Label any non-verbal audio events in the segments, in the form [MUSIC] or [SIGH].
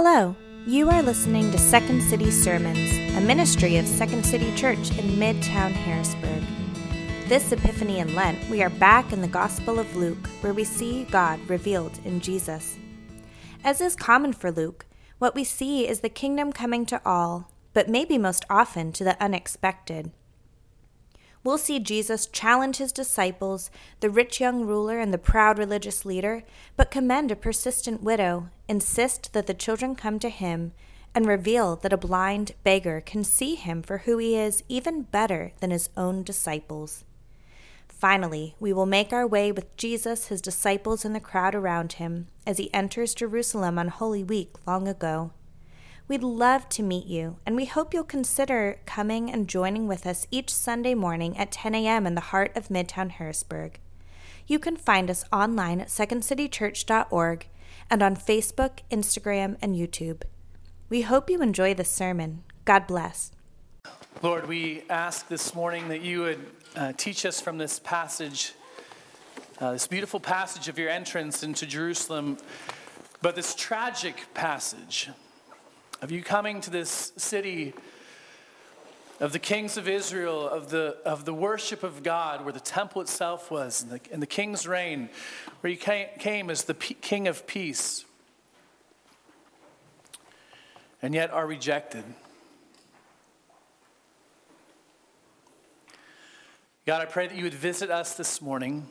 Hello, you are listening to Second City Sermons, a ministry of Second City Church in Midtown Harrisburg. This Epiphany in Lent, we are back in the Gospel of Luke, where we see God revealed in Jesus. As is common for Luke, what we see is the kingdom coming to all, but maybe most often to the unexpected we'll see Jesus challenge his disciples, the rich young ruler and the proud religious leader, but commend a persistent widow, insist that the children come to him, and reveal that a blind beggar can see him for who he is even better than his own disciples. Finally, we will make our way with Jesus, his disciples, and the crowd around him as he enters Jerusalem on Holy Week long ago. We'd love to meet you, and we hope you'll consider coming and joining with us each Sunday morning at 10 a.m. in the heart of Midtown Harrisburg. You can find us online at secondcitychurch.org and on Facebook, Instagram, and YouTube. We hope you enjoy this sermon. God bless. Lord, we ask this morning that you would uh, teach us from this passage, uh, this beautiful passage of your entrance into Jerusalem, but this tragic passage of you coming to this city of the kings of Israel, of the, of the worship of God, where the temple itself was, and the, the king's reign, where you came, came as the P- king of peace, and yet are rejected. God, I pray that you would visit us this morning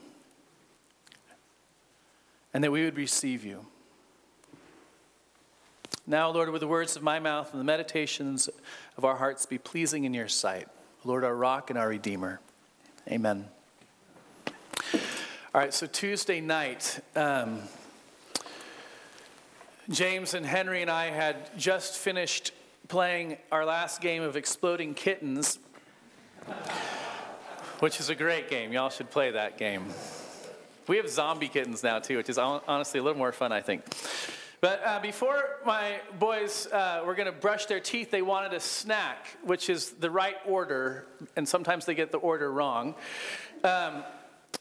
and that we would receive you. Now, Lord, with the words of my mouth and the meditations of our hearts be pleasing in your sight. Lord, our rock and our redeemer. Amen. All right, so Tuesday night, um, James and Henry and I had just finished playing our last game of Exploding Kittens, which is a great game. Y'all should play that game. We have zombie kittens now, too, which is honestly a little more fun, I think. But uh, before my boys uh, were going to brush their teeth, they wanted a snack, which is the right order, and sometimes they get the order wrong. Um,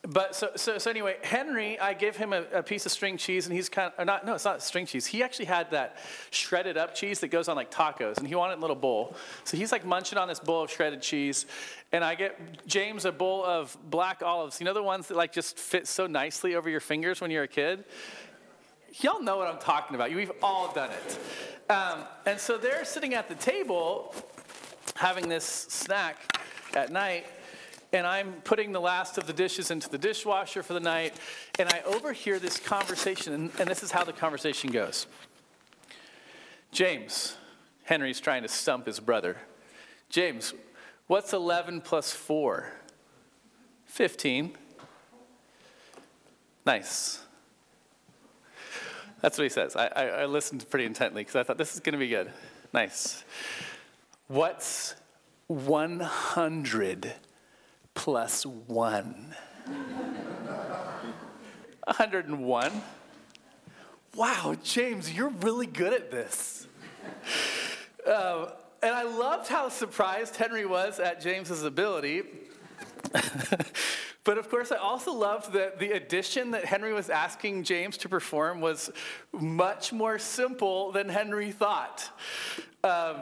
but so, so, so anyway, Henry, I give him a, a, piece of string cheese, and he's kind of, not, no, it's not string cheese. He actually had that shredded up cheese that goes on like tacos, and he wanted a little bowl. So he's like munching on this bowl of shredded cheese, and I get James a bowl of black olives. You know the ones that like just fit so nicely over your fingers when you're a kid? Y'all know what I'm talking about. We've all done it. Um, and so they're sitting at the table having this snack at night, and I'm putting the last of the dishes into the dishwasher for the night, and I overhear this conversation, and, and this is how the conversation goes. James, Henry's trying to stump his brother. James, what's 11 plus 4? 15. Nice. That's what he says. I, I, I listened pretty intently because I thought this is going to be good. Nice. What's 100 plus 1? 101. [LAUGHS] Wow, James, you're really good at this. Uh, and I loved how surprised Henry was at James's ability. [LAUGHS] But of course, I also loved that the addition that Henry was asking James to perform was much more simple than Henry thought. Um,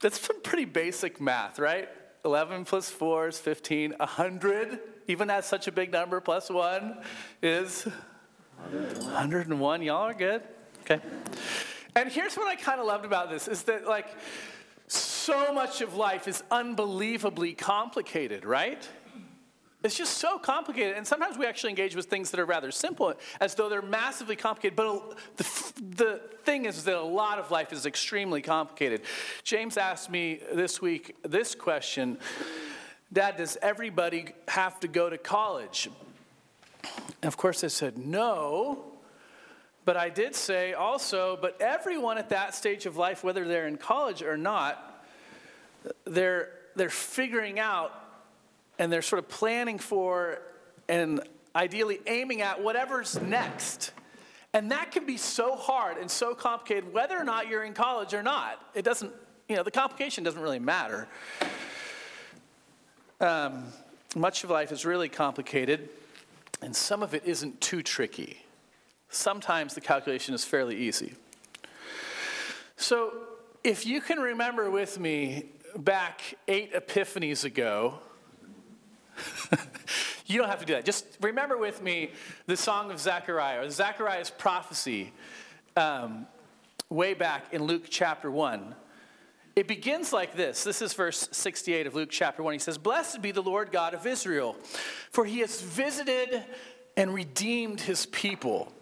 that's some pretty basic math, right? 11 plus 4 is 15. 100, even at such a big number, plus 1 is 101. Y'all are good? Okay. And here's what I kind of loved about this is that, like, so much of life is unbelievably complicated, right? It's just so complicated. And sometimes we actually engage with things that are rather simple, as though they're massively complicated. But the, the thing is that a lot of life is extremely complicated. James asked me this week this question Dad, does everybody have to go to college? And of course, I said, no. But I did say also, but everyone at that stage of life, whether they're in college or not, they're, they're figuring out and they're sort of planning for and ideally aiming at whatever's next. And that can be so hard and so complicated, whether or not you're in college or not. It doesn't, you know, the complication doesn't really matter. Um, much of life is really complicated, and some of it isn't too tricky. Sometimes the calculation is fairly easy. So, if you can remember with me back eight epiphanies ago, [LAUGHS] you don't have to do that. Just remember with me the song of Zechariah, or Zechariah's prophecy, um, way back in Luke chapter 1. It begins like this. This is verse 68 of Luke chapter 1. He says, Blessed be the Lord God of Israel, for he has visited and redeemed his people.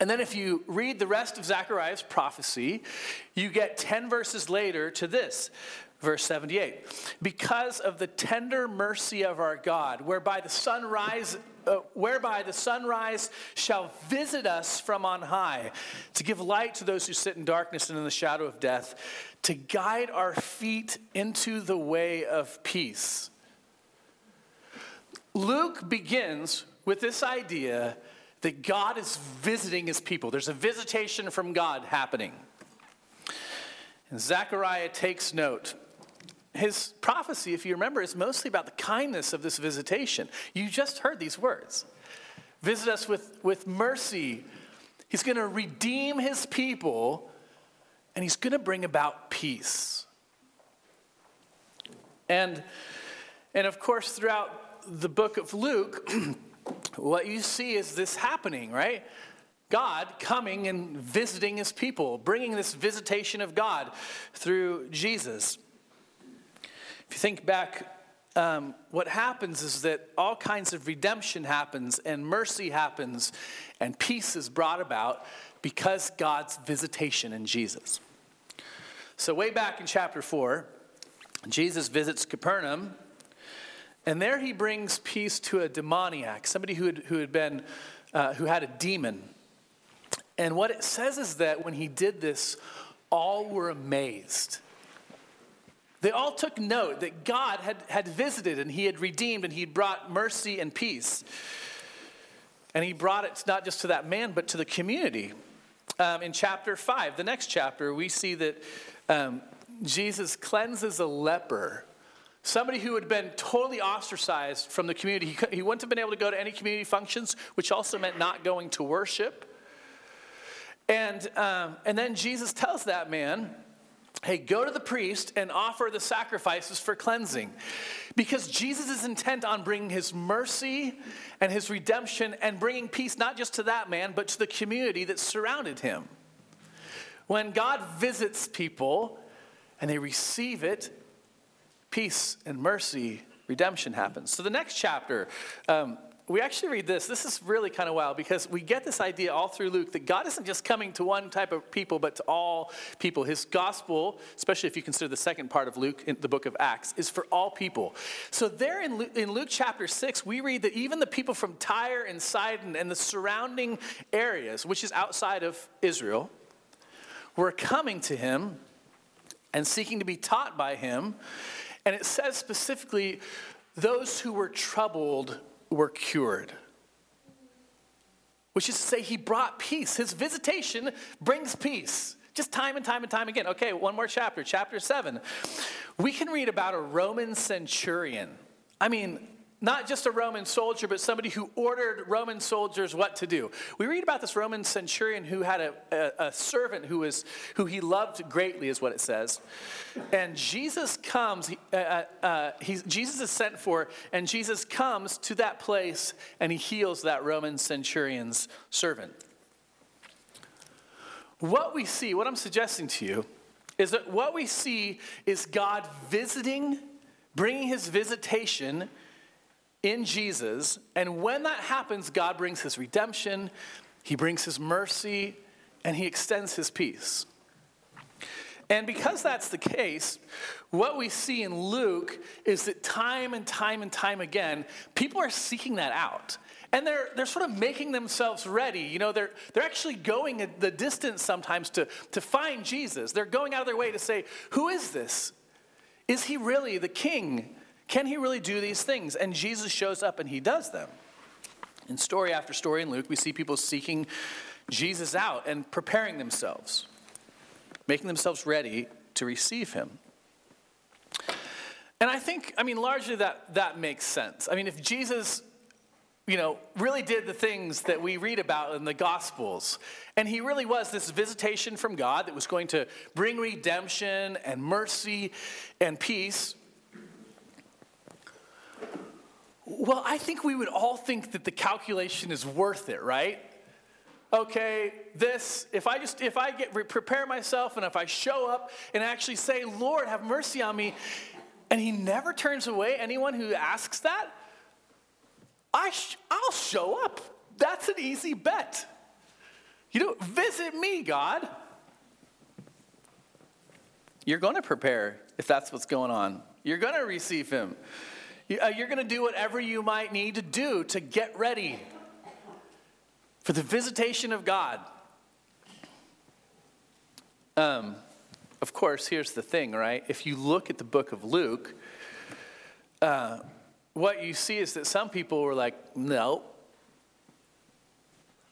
And then, if you read the rest of Zechariah's prophecy, you get 10 verses later to this verse 78 because of the tender mercy of our god whereby the sunrise uh, whereby the sunrise shall visit us from on high to give light to those who sit in darkness and in the shadow of death to guide our feet into the way of peace. Luke begins with this idea that god is visiting his people. There's a visitation from god happening. And Zechariah takes note his prophecy, if you remember, is mostly about the kindness of this visitation. You just heard these words Visit us with, with mercy. He's going to redeem his people, and he's going to bring about peace. And, and of course, throughout the book of Luke, [CLEARS THROAT] what you see is this happening, right? God coming and visiting his people, bringing this visitation of God through Jesus. If you think back, um, what happens is that all kinds of redemption happens and mercy happens and peace is brought about because God's visitation in Jesus. So, way back in chapter 4, Jesus visits Capernaum, and there he brings peace to a demoniac, somebody who had, who had been, uh, who had a demon. And what it says is that when he did this, all were amazed. They all took note that God had, had visited and he had redeemed and he brought mercy and peace. And he brought it not just to that man, but to the community. Um, in chapter 5, the next chapter, we see that um, Jesus cleanses a leper, somebody who had been totally ostracized from the community. He, he wouldn't have been able to go to any community functions, which also meant not going to worship. And, um, and then Jesus tells that man, hey, go to the priest and offer the sacrifices for cleansing. Because Jesus is intent on bringing his mercy and his redemption and bringing peace not just to that man, but to the community that surrounded him. When God visits people and they receive it, peace and mercy, redemption happens. So the next chapter, um, we actually read this. This is really kind of wild because we get this idea all through Luke that God isn't just coming to one type of people, but to all people. His gospel, especially if you consider the second part of Luke in the book of Acts, is for all people. So, there in Luke, in Luke chapter 6, we read that even the people from Tyre and Sidon and the surrounding areas, which is outside of Israel, were coming to him and seeking to be taught by him. And it says specifically, those who were troubled were cured. Which is to say, he brought peace. His visitation brings peace. Just time and time and time again. Okay, one more chapter, chapter seven. We can read about a Roman centurion. I mean, not just a Roman soldier, but somebody who ordered Roman soldiers what to do. We read about this Roman centurion who had a, a, a, servant who, was, who he loved greatly, is what it says. And Jesus comes, uh, uh, uh Jesus is sent for, and Jesus comes to that place and he heals that Roman centurion's servant. What we see, what I'm suggesting to you, is that what we see is God visiting, bringing his visitation in Jesus. And when that happens, God brings his redemption, he brings his mercy, and he extends his peace. And because that's the case, what we see in Luke is that time and time and time again, people are seeking that out. And they're, they're sort of making themselves ready. You know, they're, they're actually going the distance sometimes to, to find Jesus. They're going out of their way to say, Who is this? Is he really the king can he really do these things? And Jesus shows up and he does them. In story after story in Luke, we see people seeking Jesus out and preparing themselves, making themselves ready to receive him. And I think, I mean, largely that, that makes sense. I mean, if Jesus you know, really did the things that we read about in the Gospels. And he really was this visitation from God that was going to bring redemption and mercy and peace. Well, I think we would all think that the calculation is worth it, right? Okay, this, if I just, if I get, prepare myself and if I show up and actually say, Lord, have mercy on me, and he never turns away anyone who asks that, I sh- I'll show up. That's an easy bet. You know, visit me, God. You're going to prepare if that's what's going on. You're going to receive him. Uh, you're going to do whatever you might need to do to get ready for the visitation of God. Um, of course, here's the thing, right? If you look at the book of Luke, uh, what you see is that some people were like, no,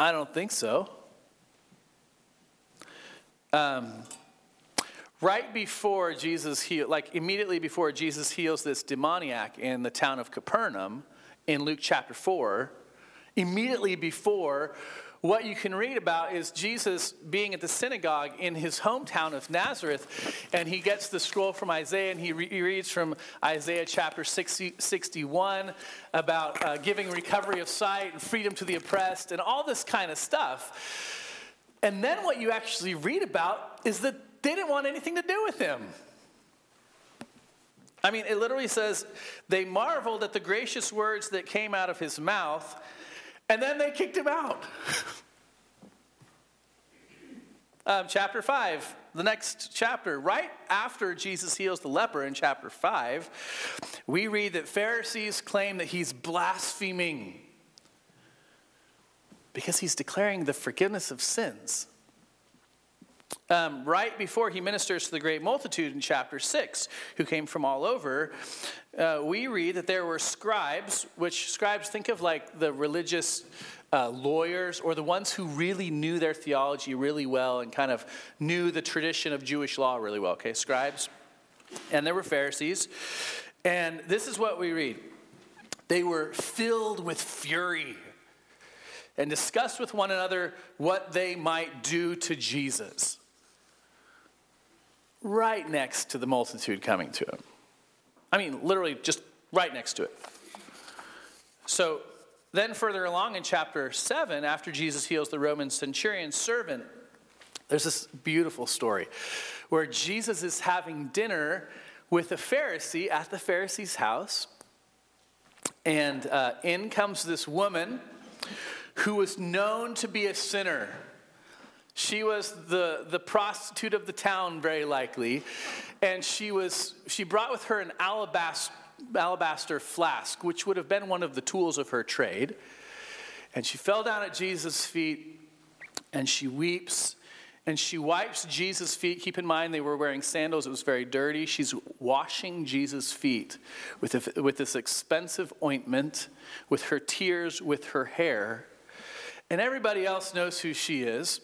I don't think so. Um, right before Jesus healed, like immediately before Jesus heals this demoniac in the town of Capernaum in Luke chapter 4, immediately before, what you can read about is Jesus being at the synagogue in his hometown of Nazareth, and he gets the scroll from Isaiah, and he, re- he reads from Isaiah chapter 60, 61 about uh, giving recovery of sight and freedom to the oppressed, and all this kind of stuff. And then what you actually read about is that they didn't want anything to do with him. I mean, it literally says, they marveled at the gracious words that came out of his mouth, and then they kicked him out. [LAUGHS] um, chapter 5, the next chapter, right after Jesus heals the leper in chapter 5, we read that Pharisees claim that he's blaspheming because he's declaring the forgiveness of sins um, right before he ministers to the great multitude in chapter 6, who came from all over, uh, we read that there were scribes, which scribes think of like the religious uh, lawyers or the ones who really knew their theology really well and kind of knew the tradition of Jewish law really well, okay? Scribes. And there were Pharisees. And this is what we read they were filled with fury and discussed with one another what they might do to Jesus right next to the multitude coming to him. I mean, literally just right next to it. So then, further along in chapter 7, after Jesus heals the Roman centurion's servant, there's this beautiful story where Jesus is having dinner with a Pharisee at the Pharisee's house. And uh, in comes this woman who was known to be a sinner. She was the, the prostitute of the town, very likely, and she, was, she brought with her an alabaster, alabaster flask, which would have been one of the tools of her trade. And she fell down at Jesus' feet and she weeps and she wipes Jesus' feet. Keep in mind, they were wearing sandals, it was very dirty. She's washing Jesus' feet with, a, with this expensive ointment, with her tears, with her hair. And everybody else knows who she is.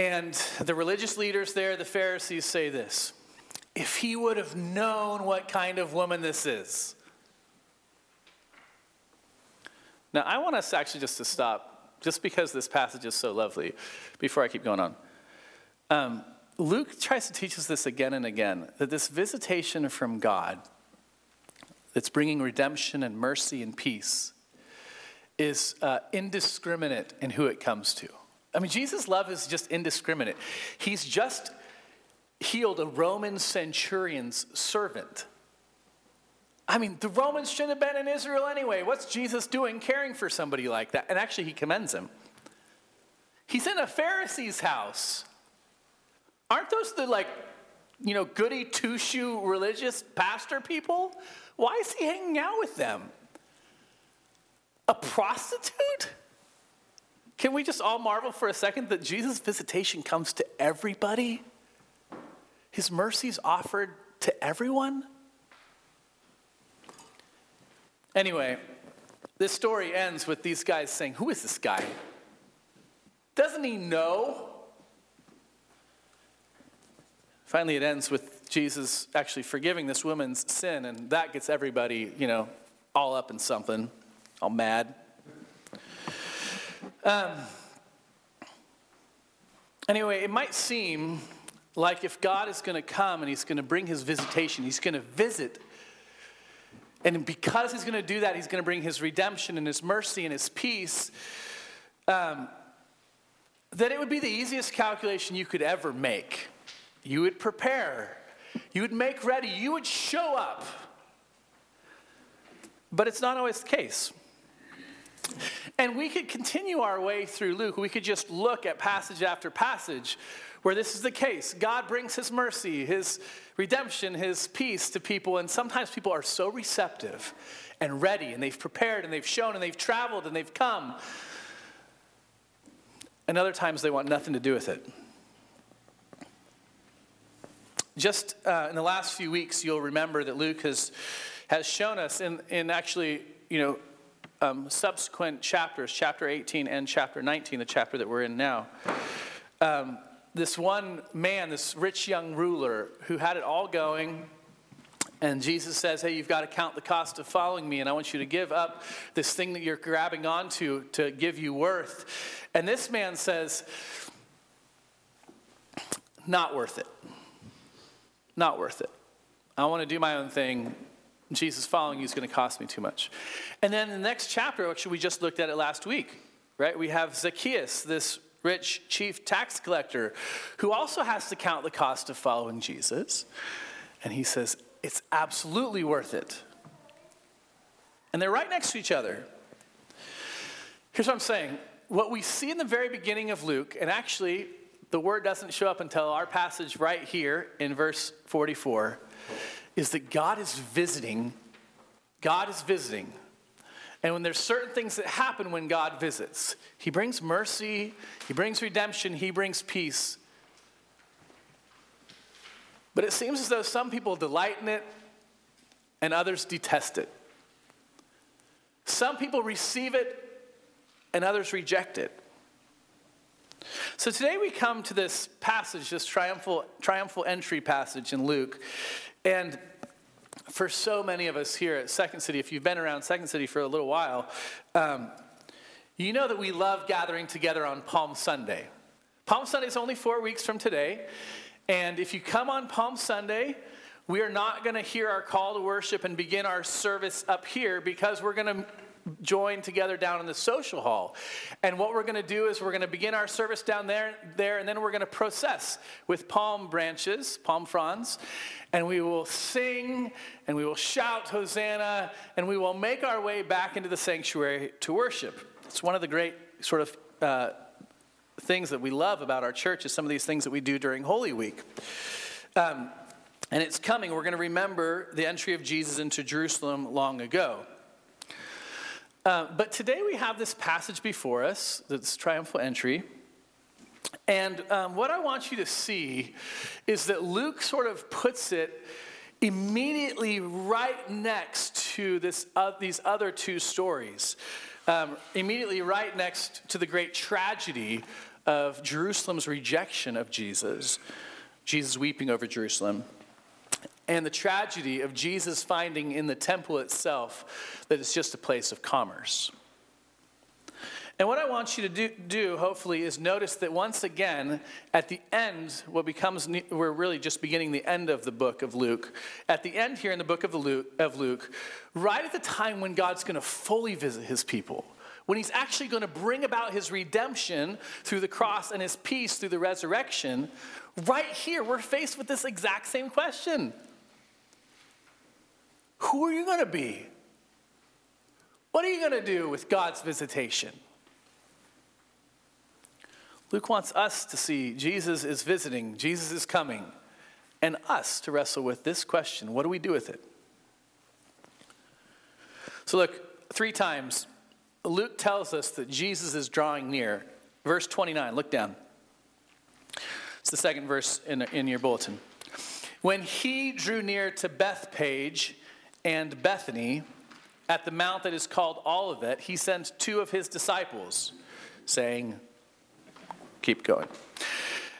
And the religious leaders there, the Pharisees, say this if he would have known what kind of woman this is. Now, I want us actually just to stop, just because this passage is so lovely, before I keep going on. Um, Luke tries to teach us this again and again that this visitation from God that's bringing redemption and mercy and peace is uh, indiscriminate in who it comes to. I mean, Jesus' love is just indiscriminate. He's just healed a Roman centurion's servant. I mean, the Romans shouldn't have been in Israel anyway. What's Jesus doing caring for somebody like that? And actually, he commends him. He's in a Pharisee's house. Aren't those the like, you know, goody two shoe religious pastor people? Why is he hanging out with them? A prostitute? Can we just all marvel for a second that Jesus' visitation comes to everybody? His mercies offered to everyone? Anyway, this story ends with these guys saying, Who is this guy? Doesn't he know? Finally, it ends with Jesus actually forgiving this woman's sin, and that gets everybody, you know, all up in something, all mad. Um, anyway, it might seem like if God is going to come and he's going to bring his visitation, he's going to visit. And because he's going to do that, he's going to bring his redemption and his mercy and his peace. Um, that it would be the easiest calculation you could ever make. You would prepare, you would make ready, you would show up. But it's not always the case. And we could continue our way through Luke. We could just look at passage after passage where this is the case. God brings his mercy, his redemption, his peace to people, and sometimes people are so receptive and ready, and they've prepared, and they've shown, and they've traveled, and they've come. And other times they want nothing to do with it. Just uh, in the last few weeks, you'll remember that Luke has, has shown us in, in actually, you know, um, subsequent chapters, chapter 18 and chapter 19, the chapter that we're in now. Um, this one man, this rich young ruler who had it all going, and Jesus says, Hey, you've got to count the cost of following me, and I want you to give up this thing that you're grabbing onto to give you worth. And this man says, Not worth it. Not worth it. I want to do my own thing. Jesus following you is going to cost me too much. And then the next chapter, actually, we just looked at it last week, right? We have Zacchaeus, this rich chief tax collector, who also has to count the cost of following Jesus. And he says, It's absolutely worth it. And they're right next to each other. Here's what I'm saying what we see in the very beginning of Luke, and actually, the word doesn't show up until our passage right here in verse 44 is that God is visiting. God is visiting. And when there's certain things that happen when God visits, He brings mercy, He brings redemption, He brings peace. But it seems as though some people delight in it and others detest it. Some people receive it and others reject it. So today we come to this passage, this triumphal, triumphal entry passage in Luke. And for so many of us here at Second City, if you've been around Second City for a little while, um, you know that we love gathering together on Palm Sunday. Palm Sunday is only four weeks from today. And if you come on Palm Sunday, we are not going to hear our call to worship and begin our service up here because we're going to join together down in the social hall. And what we're going to do is we're going to begin our service down there, there and then we're going to process with palm branches, palm fronds, and we will sing and we will shout Hosanna and we will make our way back into the sanctuary to worship. It's one of the great sort of uh, things that we love about our church is some of these things that we do during Holy Week. Um, and it's coming. We're going to remember the entry of Jesus into Jerusalem long ago. Uh, but today we have this passage before us, this triumphal entry. And um, what I want you to see is that Luke sort of puts it immediately right next to this, uh, these other two stories. Um, immediately right next to the great tragedy of Jerusalem's rejection of Jesus, Jesus weeping over Jerusalem and the tragedy of Jesus finding in the temple itself that it's just a place of commerce. And what I want you to do, do, hopefully, is notice that once again, at the end, what becomes, we're really just beginning the end of the book of Luke. At the end here in the book of, Luke, of Luke, right at the time when God's going to fully visit his people, when he's actually going to bring about his redemption through the cross and his peace through the resurrection, right here, we're faced with this exact same question who are you going to be? What are you going to do with God's visitation? Luke wants us to see Jesus is visiting, Jesus is coming, and us to wrestle with this question what do we do with it? So, look, three times Luke tells us that Jesus is drawing near. Verse 29, look down. It's the second verse in, in your bulletin. When he drew near to Bethphage and Bethany, at the mount that is called Olivet, he sent two of his disciples, saying, Keep going.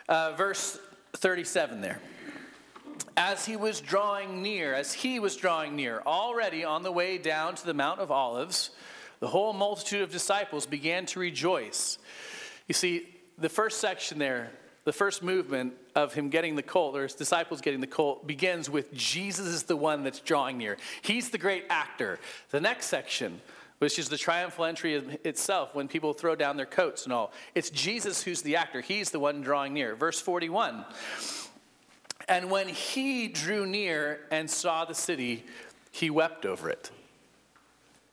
Uh, verse 37 there. as he was drawing near, as he was drawing near, already on the way down to the Mount of Olives, the whole multitude of disciples began to rejoice. You see, the first section there, the first movement of him getting the colt, or his disciples getting the colt, begins with Jesus is the one that's drawing near. He's the great actor. The next section, which is the triumphal entry itself when people throw down their coats and all, it's Jesus who's the actor. He's the one drawing near. Verse 41. And when he drew near and saw the city, he wept over it.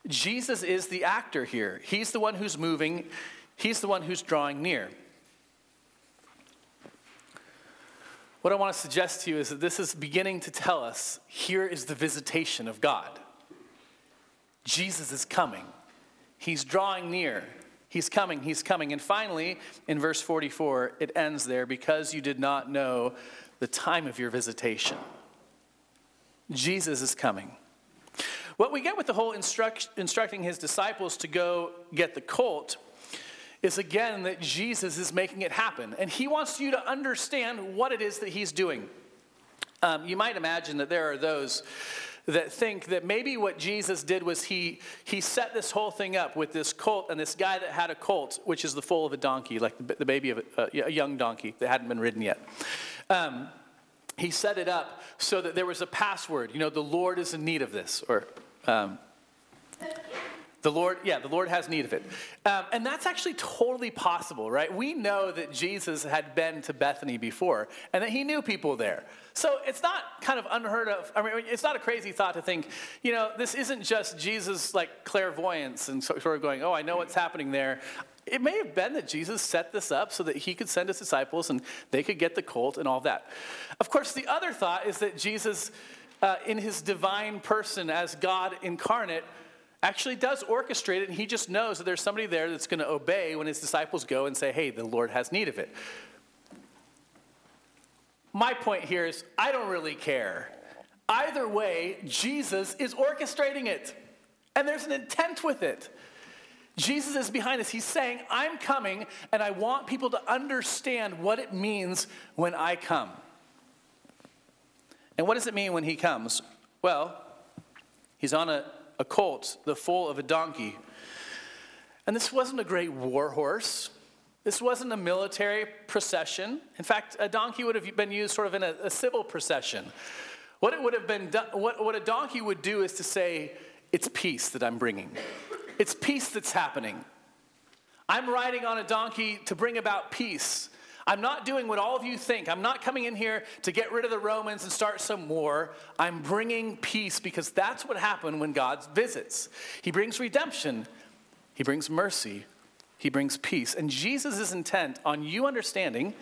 Jesus is the actor here. He's the one who's moving, he's the one who's drawing near. What I want to suggest to you is that this is beginning to tell us here is the visitation of God. Jesus is coming. He's drawing near. He's coming, he's coming. And finally, in verse 44, it ends there because you did not know the time of your visitation. Jesus is coming. What we get with the whole instruct, instructing his disciples to go get the colt is again that Jesus is making it happen. And he wants you to understand what it is that he's doing. Um, you might imagine that there are those that think that maybe what Jesus did was he, he set this whole thing up with this colt and this guy that had a colt, which is the foal of a donkey, like the, baby of a, a, young donkey that hadn't been ridden yet. Um, he set it up so that there was a password, you know, the Lord is in need of this, or um, the Lord, yeah, the Lord has need of it. Um, and that's actually totally possible, right? We know that Jesus had been to Bethany before and that he knew people there. So it's not kind of unheard of. I mean, it's not a crazy thought to think, you know, this isn't just Jesus like clairvoyance and sort of going, oh, I know what's happening there. It may have been that Jesus set this up so that he could send his disciples and they could get the colt and all that. Of course, the other thought is that Jesus, uh, in his divine person as God incarnate, actually does orchestrate it, and he just knows that there's somebody there that's going to obey when his disciples go and say, hey, the Lord has need of it. My point here is I don't really care. Either way, Jesus is orchestrating it, and there's an intent with it. Jesus is behind us. He's saying, I'm coming, and I want people to understand what it means when I come. And what does it mean when he comes? Well, he's on a, a colt, the foal of a donkey. And this wasn't a great war horse. This wasn't a military procession. In fact, a donkey would have been used sort of in a, a civil procession. What it would have been done, what, what a donkey would do is to say, It's peace that I'm bringing. It's peace that's happening. I'm riding on a donkey to bring about peace. I'm not doing what all of you think. I'm not coming in here to get rid of the Romans and start some war. I'm bringing peace because that's what happened when God visits. He brings redemption, He brings mercy, He brings peace. And Jesus is intent on you understanding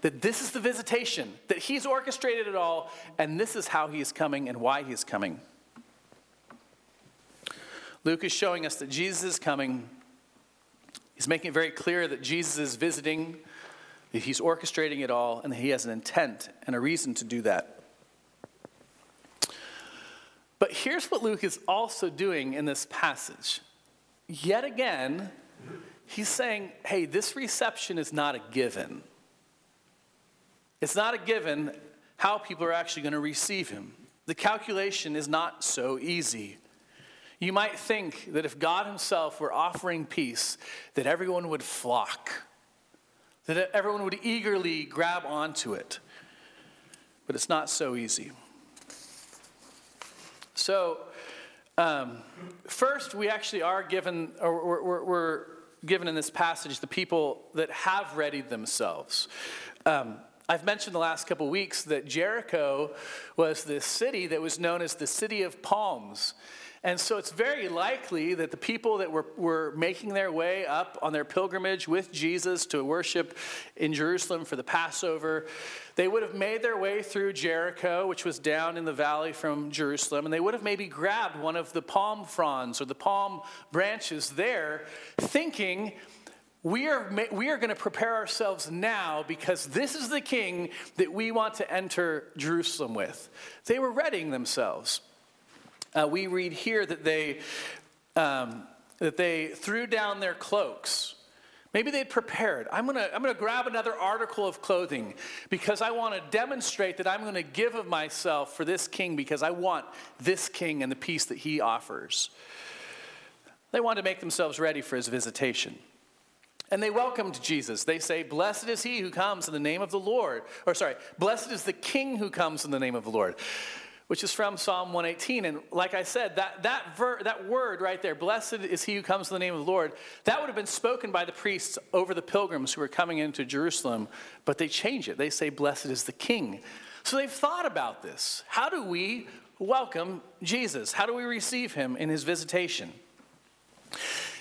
that this is the visitation, that He's orchestrated it all, and this is how He is coming and why He is coming. Luke is showing us that Jesus is coming. He's making it very clear that Jesus is visiting, that he's orchestrating it all, and that he has an intent and a reason to do that. But here's what Luke is also doing in this passage. Yet again, he's saying, hey, this reception is not a given. It's not a given how people are actually going to receive him. The calculation is not so easy. You might think that if God Himself were offering peace, that everyone would flock, that everyone would eagerly grab onto it. But it's not so easy. So, um, first, we actually are given, or we're, we're, given in this passage, the people that have readied themselves. Um, I've mentioned the last couple weeks that Jericho was this city that was known as the City of Palms. And so it's very likely that the people that were, were making their way up on their pilgrimage with Jesus to worship in Jerusalem for the Passover, they would have made their way through Jericho, which was down in the valley from Jerusalem, and they would have maybe grabbed one of the palm fronds or the palm branches there, thinking, we are, we are going to prepare ourselves now because this is the king that we want to enter Jerusalem with. They were readying themselves. Uh, we read here that they, um, that they threw down their cloaks Maybe they'd prepared. I'm to I'm to grab another article of clothing because I want to demonstrate that I'm going to give of myself for this king because I want this king and the peace that he offers. They wanted to make themselves ready for his visitation. And they welcomed Jesus. They say, Blessed is he who comes in the name of the Lord. Or, sorry, blessed is the king who comes in the name of the Lord which is from Psalm 118. And like I said, that, that, ver, that word right there, blessed is he who comes in the name of the Lord, that would have been spoken by the priests over the pilgrims who were coming into Jerusalem, but they change it. They say, blessed is the king. So they've thought about this. How do we welcome Jesus? How do we receive him in his visitation?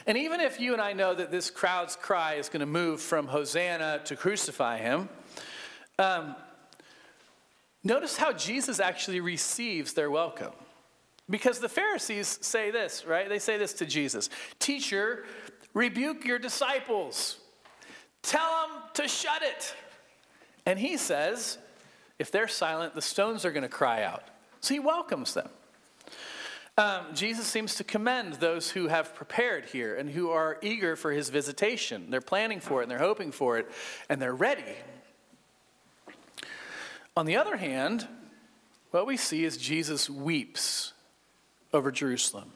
And even if you and I know that this crowd's cry is going to move from Hosanna to crucify him, um, Notice how Jesus actually receives their welcome. Because the Pharisees say this, right? They say this to Jesus Teacher, rebuke your disciples, tell them to shut it. And he says, if they're silent, the stones are going to cry out. So he welcomes them. Um, Jesus seems to commend those who have prepared here and who are eager for his visitation. They're planning for it and they're hoping for it and they're ready. On the other hand, what we see is Jesus weeps over Jerusalem.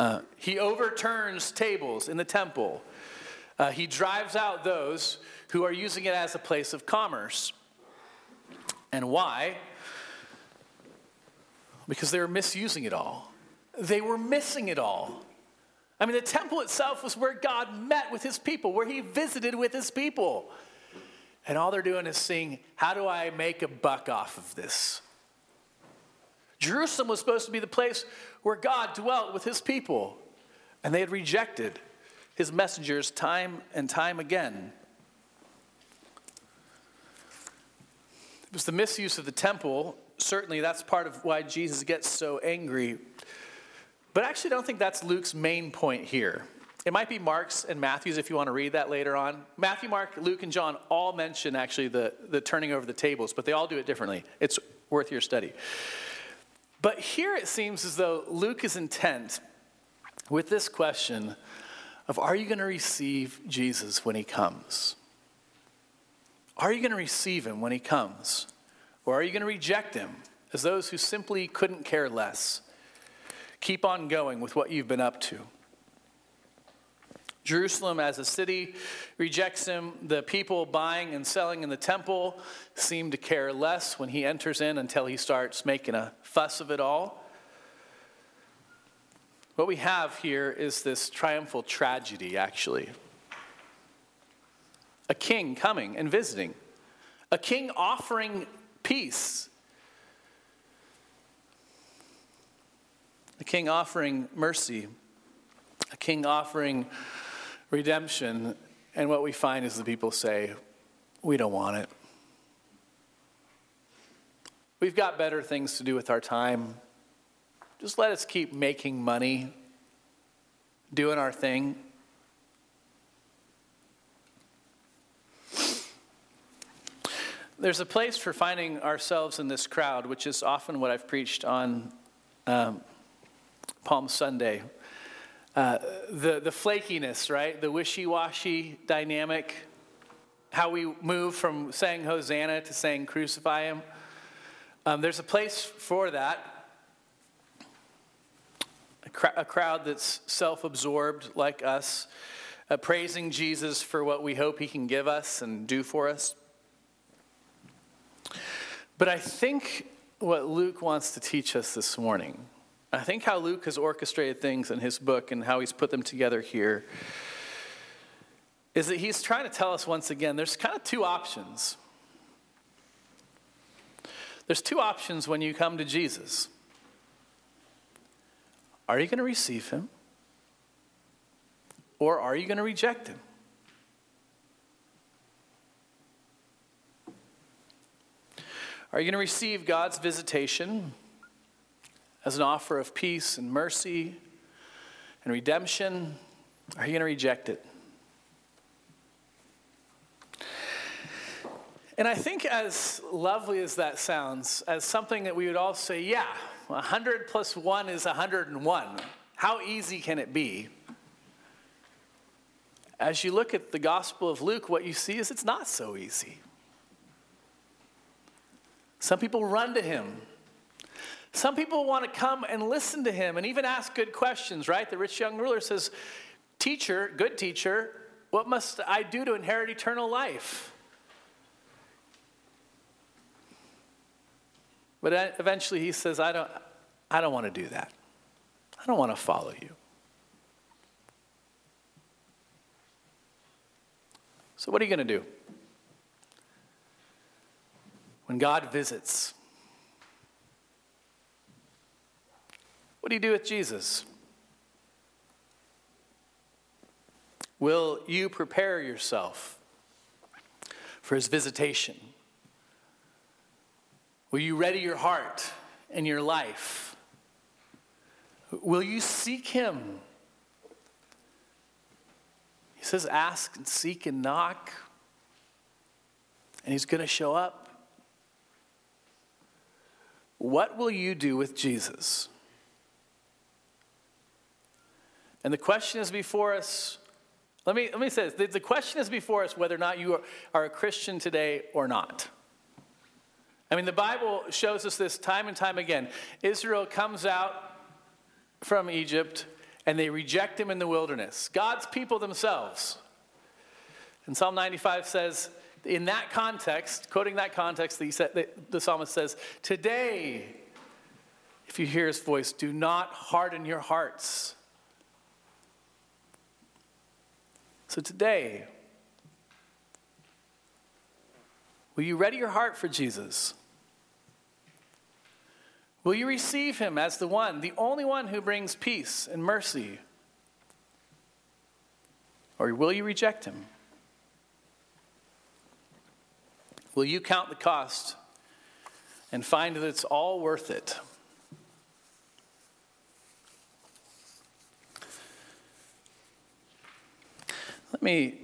Uh, he overturns tables in the temple. Uh, he drives out those who are using it as a place of commerce. And why? Because they were misusing it all. They were missing it all. I mean, the temple itself was where God met with his people, where he visited with his people. And all they're doing is seeing, how do I make a buck off of this? Jerusalem was supposed to be the place where God dwelt with his people, and they had rejected his messengers time and time again. It was the misuse of the temple. Certainly, that's part of why Jesus gets so angry. But I actually don't think that's Luke's main point here. It might be Mark's and Matthew's if you want to read that later on. Matthew, Mark, Luke, and John all mention actually the, the turning over the tables, but they all do it differently. It's worth your study. But here it seems as though Luke is intent with this question of are you going to receive Jesus when he comes? Are you going to receive him when he comes? Or are you going to reject him as those who simply couldn't care less? Keep on going with what you've been up to. Jerusalem as a city rejects him. The people buying and selling in the temple seem to care less when he enters in until he starts making a fuss of it all. What we have here is this triumphal tragedy, actually. A king coming and visiting, a king offering peace, a king offering mercy, a king offering redemption, and what we find is the people say, We don't want it. We've got better things to do with our time. Just let us keep making money, doing our thing. There's a place for finding ourselves in this crowd, which is often what I've preached on um, Palm Sunday. Uh, the, the flakiness, right? The wishy washy dynamic. How we move from saying Hosanna to saying crucify him. Um, there's a place for that. A, cr- a crowd that's self absorbed like us, uh, praising Jesus for what we hope he can give us and do for us. But I think what Luke wants to teach us this morning I think how Luke has orchestrated things in his book and how he's put them together here is that he's trying to tell us once again there's kind of two options. There's two options when you come to Jesus. Are you going to receive him? Or are you going to reject him? Are you going to receive God's visitation as an offer of peace and mercy and redemption? Are you going to reject it? And I think, as lovely as that sounds, as something that we would all say, yeah, 100 plus 1 is 101. How easy can it be? as you look at the Gospel of Luke, what you see is it's not so easy. Some people run to him. Some people want to come and listen to him and even ask good questions, right? The rich young ruler says, Teacher, good teacher, what must I do to inherit eternal life? But eventually he says, I don't, I don't want to do that. I don't want to follow you. So, what are you going to do? When God visits, what do you do with Jesus? Will you prepare yourself for his visitation? Will you ready your heart and your life? Will you seek him? He says, ask and seek and knock, and he's going to show up. What will you do with Jesus? And the question is before us. Let me, let me say this. The, question is before us whether or not you are, a Christian today or not. I mean, the Bible shows us this time and time again. Israel comes out from Egypt and they reject him in the wilderness. God's people themselves. And Psalm 95 says, in that context, quoting that context, the, the psalmist says, Today, if you hear his voice, do not harden your hearts. So today, will you ready your heart for Jesus? Will you receive him as the one, the only one who brings peace and mercy? Or will you reject him? Will you count the cost and find that it's all worth it? Let me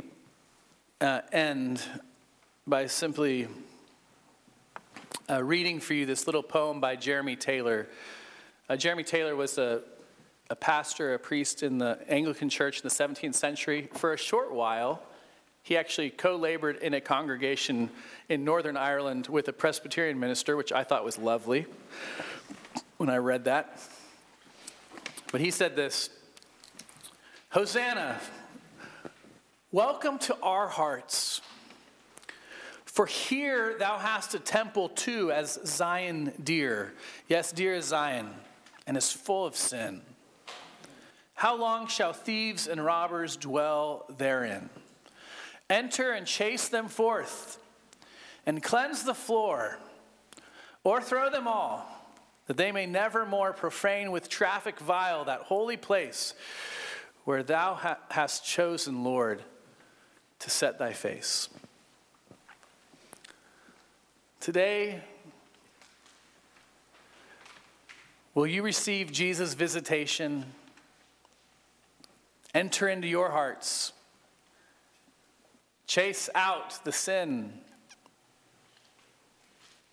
uh, end by simply uh, reading for you this little poem by Jeremy Taylor. Uh, Jeremy Taylor was a, a pastor, a priest in the Anglican Church in the 17th century. For a short while, he actually co labored in a congregation in Northern Ireland with a Presbyterian minister, which I thought was lovely when I read that. But he said this Hosanna, welcome to our hearts. For here thou hast a temple too, as Zion dear. Yes, dear as Zion, and is full of sin. How long shall thieves and robbers dwell therein? Enter and chase them forth, and cleanse the floor, or throw them all, that they may never more profane with traffic vile that holy place where thou ha- hast chosen, Lord, to set thy face. Today, will you receive Jesus' visitation? Enter into your hearts Chase out the sin.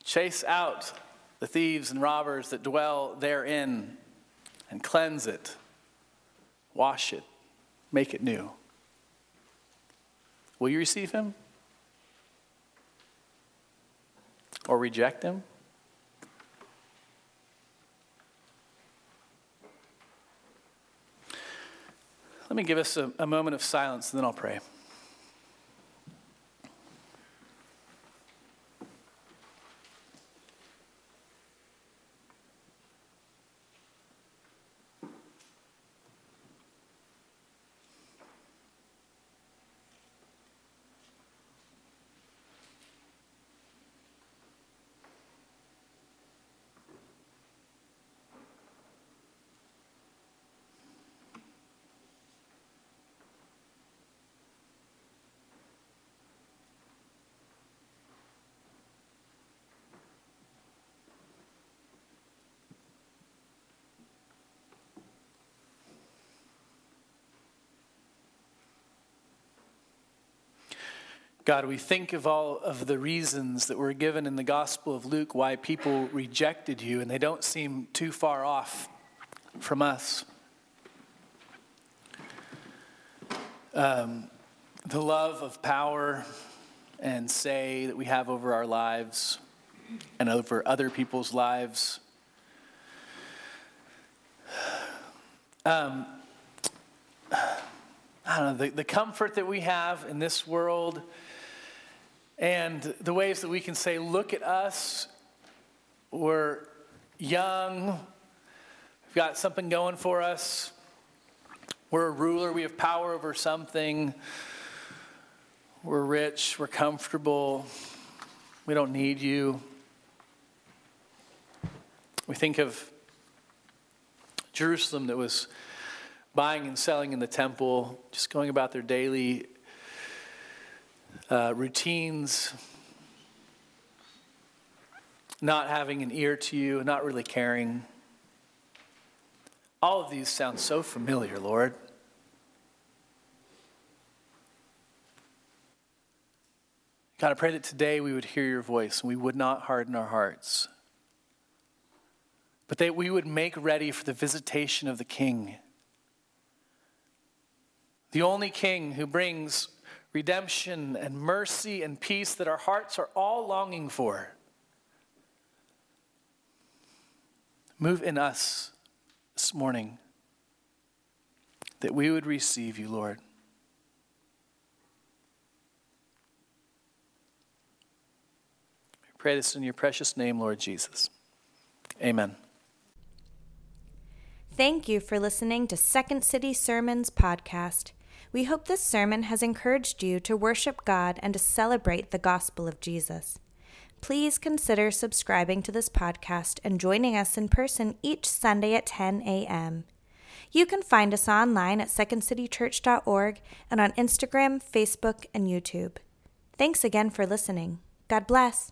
Chase out the thieves and robbers that dwell therein and cleanse it, wash it, make it new. Will you receive him? Or reject him? Let me give us a, a moment of silence and then I'll pray. God, we think of all of the reasons that were given in the Gospel of Luke why people rejected you, and they don't seem too far off from us. Um, the love of power and say that we have over our lives and over other people's lives. Um, I don't know, the, the comfort that we have in this world and the ways that we can say, look at us, we're young, we've got something going for us, we're a ruler, we have power over something, we're rich, we're comfortable, we don't need you. We think of Jerusalem that was buying and selling in the temple, just going about their daily uh, routines, not having an ear to you, not really caring. All of these sound so familiar, Lord. God, I pray that today we would hear your voice and we would not harden our hearts, but that we would make ready for the visitation of the King. The only King who brings redemption and mercy and peace that our hearts are all longing for. Move in us this morning that we would receive you, Lord. Pray this in your precious name, Lord Jesus. Amen. Thank you for listening to Second City Sermons podcast. We hope this sermon has encouraged you to worship God and to celebrate the gospel of Jesus. Please consider subscribing to this podcast and joining us in person each Sunday at 10 a.m. You can find us online at secondcitychurch.org and on Instagram, Facebook, and YouTube. Thanks again for listening. God bless.